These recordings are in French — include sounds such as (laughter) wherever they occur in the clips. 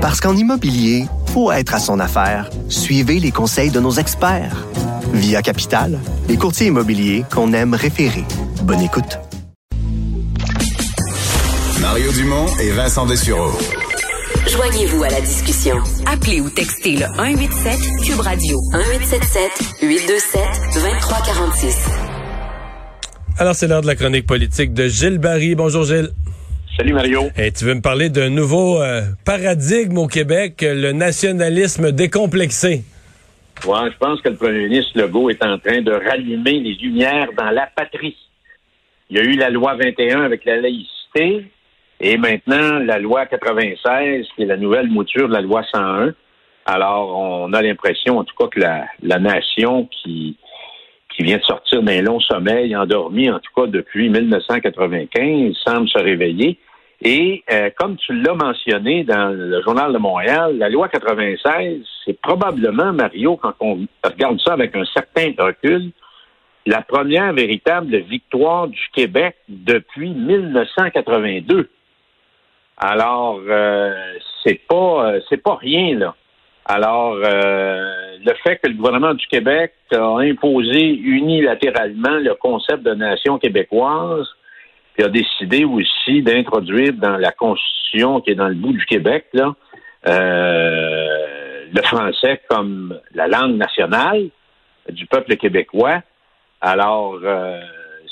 Parce qu'en immobilier, faut être à son affaire. Suivez les conseils de nos experts. Via Capital, les courtiers immobiliers qu'on aime référer. Bonne écoute. Mario Dumont et Vincent Dessureau. Joignez-vous à la discussion. Appelez ou textez le 187 Cube Radio 1877 827 2346. Alors c'est l'heure de la chronique politique de Gilles Barry. Bonjour Gilles. Salut Mario. Et tu veux me parler d'un nouveau euh, paradigme au Québec, le nationalisme décomplexé? Ouais, je pense que le premier ministre Legault est en train de rallumer les lumières dans la patrie. Il y a eu la loi 21 avec la laïcité et maintenant la loi 96 qui est la nouvelle mouture de la loi 101. Alors, on a l'impression, en tout cas, que la, la nation qui, qui vient de sortir d'un long sommeil, endormi, en tout cas depuis 1995, semble se réveiller. Et euh, comme tu l'as mentionné dans le Journal de Montréal, la loi 96, c'est probablement, Mario, quand on regarde ça avec un certain recul, la première véritable victoire du Québec depuis 1982. Alors, euh, c'est pas euh, c'est pas rien là. Alors, euh, le fait que le gouvernement du Québec a imposé unilatéralement le concept de nation québécoise, puis a décidé aussi d'introduire dans la Constitution qui est dans le bout du Québec, là, euh, le français comme la langue nationale du peuple québécois. Alors, euh,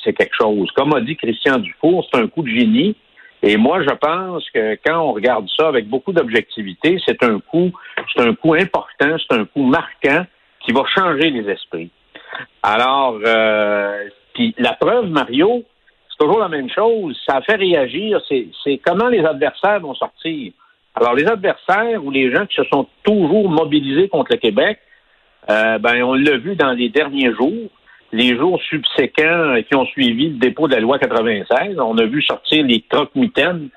c'est quelque chose. Comme a dit Christian Dufour, c'est un coup de génie. Et moi, je pense que quand on regarde ça avec beaucoup d'objectivité, c'est un coup, c'est un coup important, c'est un coup marquant qui va changer les esprits. Alors, euh, puis la preuve, Mario, toujours la même chose. Ça fait réagir. C'est comment les adversaires vont sortir. Alors, les adversaires ou les gens qui se sont toujours mobilisés contre le Québec, euh, ben, on l'a vu dans les derniers jours les jours subséquents qui ont suivi le dépôt de la loi 96. On a vu sortir les croque-mitaines,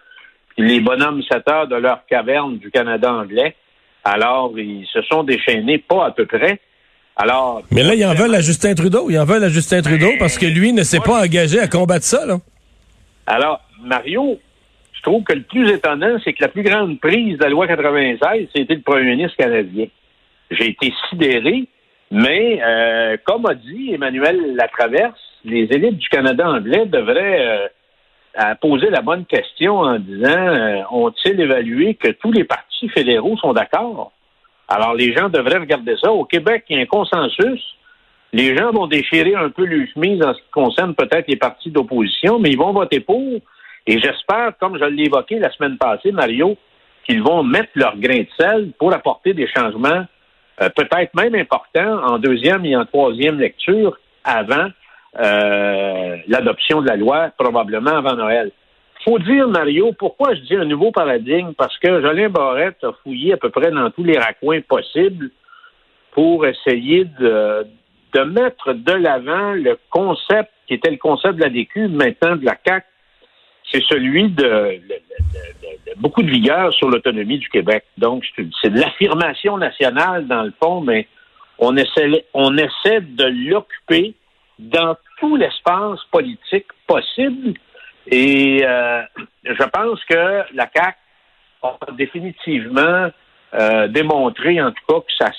les bonhommes setteurs de leur caverne du Canada anglais. Alors, ils se sont déchaînés, pas à peu près. Alors, Mais là, ils en veulent à Justin Trudeau. Ils en veulent à Justin Trudeau parce que lui ne s'est pas engagé à combattre ça. Là. Alors, Mario, je trouve que le plus étonnant, c'est que la plus grande prise de la loi 96, c'était le premier ministre canadien. J'ai été sidéré mais, euh, comme a dit Emmanuel Latraverse, les élites du Canada anglais devraient euh, poser la bonne question en disant euh, ont-ils évalué que tous les partis fédéraux sont d'accord? Alors, les gens devraient regarder ça. Au Québec, il y a un consensus. Les gens vont déchirer un peu le chemise en ce qui concerne peut-être les partis d'opposition, mais ils vont voter pour. Et j'espère, comme je l'ai évoqué la semaine passée, Mario, qu'ils vont mettre leur grain de sel pour apporter des changements euh, peut-être même important en deuxième et en troisième lecture avant euh, l'adoption de la loi, probablement avant Noël. Faut dire, Mario, pourquoi je dis un nouveau paradigme? Parce que Jolien Barrette a fouillé à peu près dans tous les raccoins possibles pour essayer de, de mettre de l'avant le concept qui était le concept de la DQ, maintenant de la CAC, c'est celui de, beaucoup de vigueur sur l'autonomie du Québec. Donc, c'est de l'affirmation nationale, dans le fond, mais on essaie, on essaie de l'occuper dans tout l'espace politique possible. Et euh, je pense que la CAQ a définitivement euh, démontré, en tout cas, que ça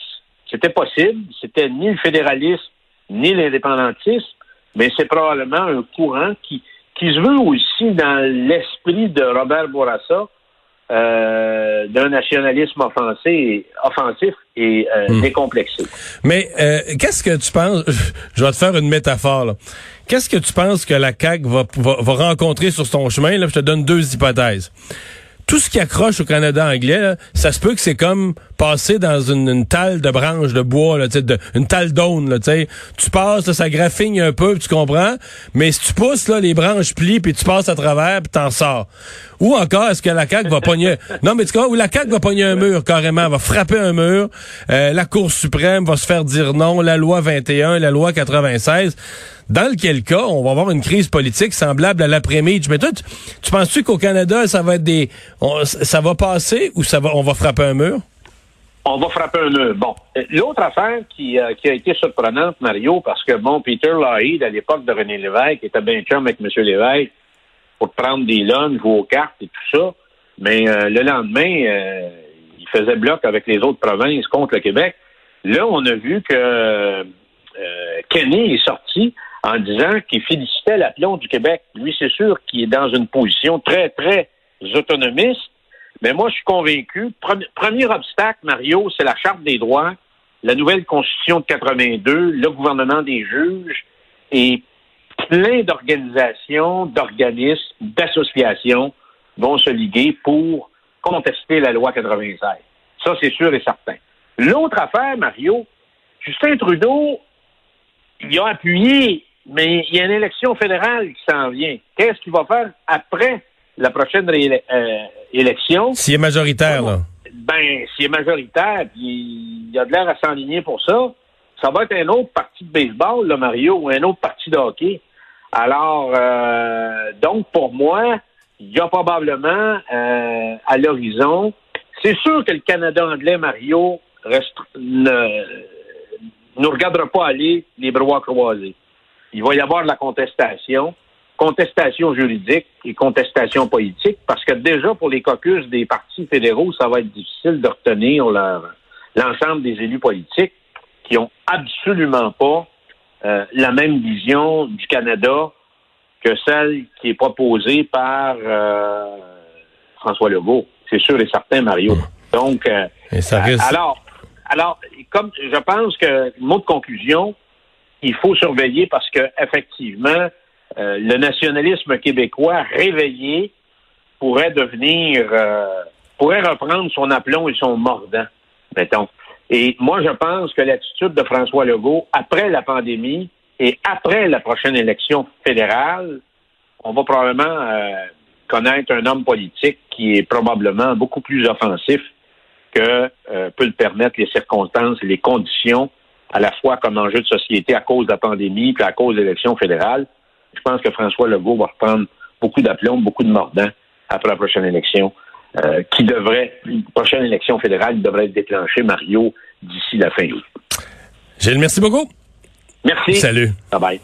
c'était possible. C'était ni le fédéralisme ni l'indépendantisme, mais c'est probablement un courant qui, qui se veut aussi dans l'esprit de Robert Bourassa, euh, d'un nationalisme offensé, offensif et euh, hmm. décomplexé. Mais euh, qu'est-ce que tu penses, (laughs) je vais te faire une métaphore, qu'est-ce que tu penses que la CAQ va, va, va rencontrer sur son chemin? Là? Je te donne deux hypothèses tout ce qui accroche au Canada anglais, ça se peut que c'est comme passer dans une, une talle de branches de bois, là, de, une talle d'aune. Tu passes, ça graffigne un peu, tu comprends, mais si tu pousses, là, les branches plient, puis tu passes à travers, puis t'en sors. Ou encore, est-ce que la CAQ va pogner... (laughs) Non, mais tu ou la CAQ va pogner un mur, carrément, va frapper un mur, euh, la Cour suprême va se faire dire non, la loi 21, la loi 96 dans lequel cas, on va avoir une crise politique semblable à l'après-midi. Mais toi, tu, penses-tu qu'au Canada, ça va être des, ça va passer ou ça va, on va frapper un mur? On va frapper un mur. Bon, l'autre affaire qui, euh, qui, a été surprenante, Mario, parce que bon, Peter Lougheed, à l'époque de René Lévesque, était bien chum avec M. Lévesque pour prendre des lunchs, jouer aux cartes et tout ça. Mais euh, le lendemain, euh, il faisait bloc avec les autres provinces contre le Québec. Là, on a vu que euh, Kenny est sorti en disant qu'il félicitait l'aplomb du Québec. Lui, c'est sûr qu'il est dans une position très, très autonomiste. Mais moi, je suis convaincu. Premier, premier obstacle, Mario, c'est la Charte des droits, la nouvelle Constitution de 82, le gouvernement des juges et plein d'organisations, d'organismes, d'associations vont se liguer pour contester la loi 96. Ça, c'est sûr et certain. L'autre affaire, Mario, Justin Trudeau, il a appuyé, mais il y a une élection fédérale qui s'en vient. Qu'est-ce qu'il va faire après la prochaine euh, élection? S'il est majoritaire, là. Ben, s'il est majoritaire, puis il a de l'air à s'enligner pour ça, ça va être un autre parti de baseball, là, Mario, ou un autre parti de hockey. Alors, euh, donc, pour moi, il y a probablement euh, à l'horizon. C'est sûr que le Canada anglais, Mario, reste, ne nous regardera pas aller les bras croisés. Il va y avoir de la contestation, contestation juridique et contestation politique, parce que déjà pour les caucus des partis fédéraux, ça va être difficile de retenir l'ensemble des élus politiques qui ont absolument pas euh, la même vision du Canada que celle qui est proposée par euh, François Legault. C'est sûr et certain, Mario. Donc, euh, alors, alors, comme je pense que mot de conclusion, il faut surveiller parce que effectivement, le nationalisme québécois réveillé pourrait devenir, pourrait reprendre son aplomb et son mordant, mettons. Et moi, je pense que l'attitude de François Legault après la pandémie et après la prochaine élection fédérale, on va probablement euh, connaître un homme politique qui est probablement beaucoup plus offensif que euh, peut le permettre les circonstances et les conditions, à la fois comme enjeu de société à cause de la pandémie puis à cause de l'élection fédérale. Je pense que François Legault va reprendre beaucoup d'aplomb, beaucoup de mordants après la prochaine élection, euh, qui devrait, une prochaine élection fédérale devrait être déclenchée, Mario, d'ici la fin août. Gilles, merci beaucoup. Merci. Salut. Bye bye.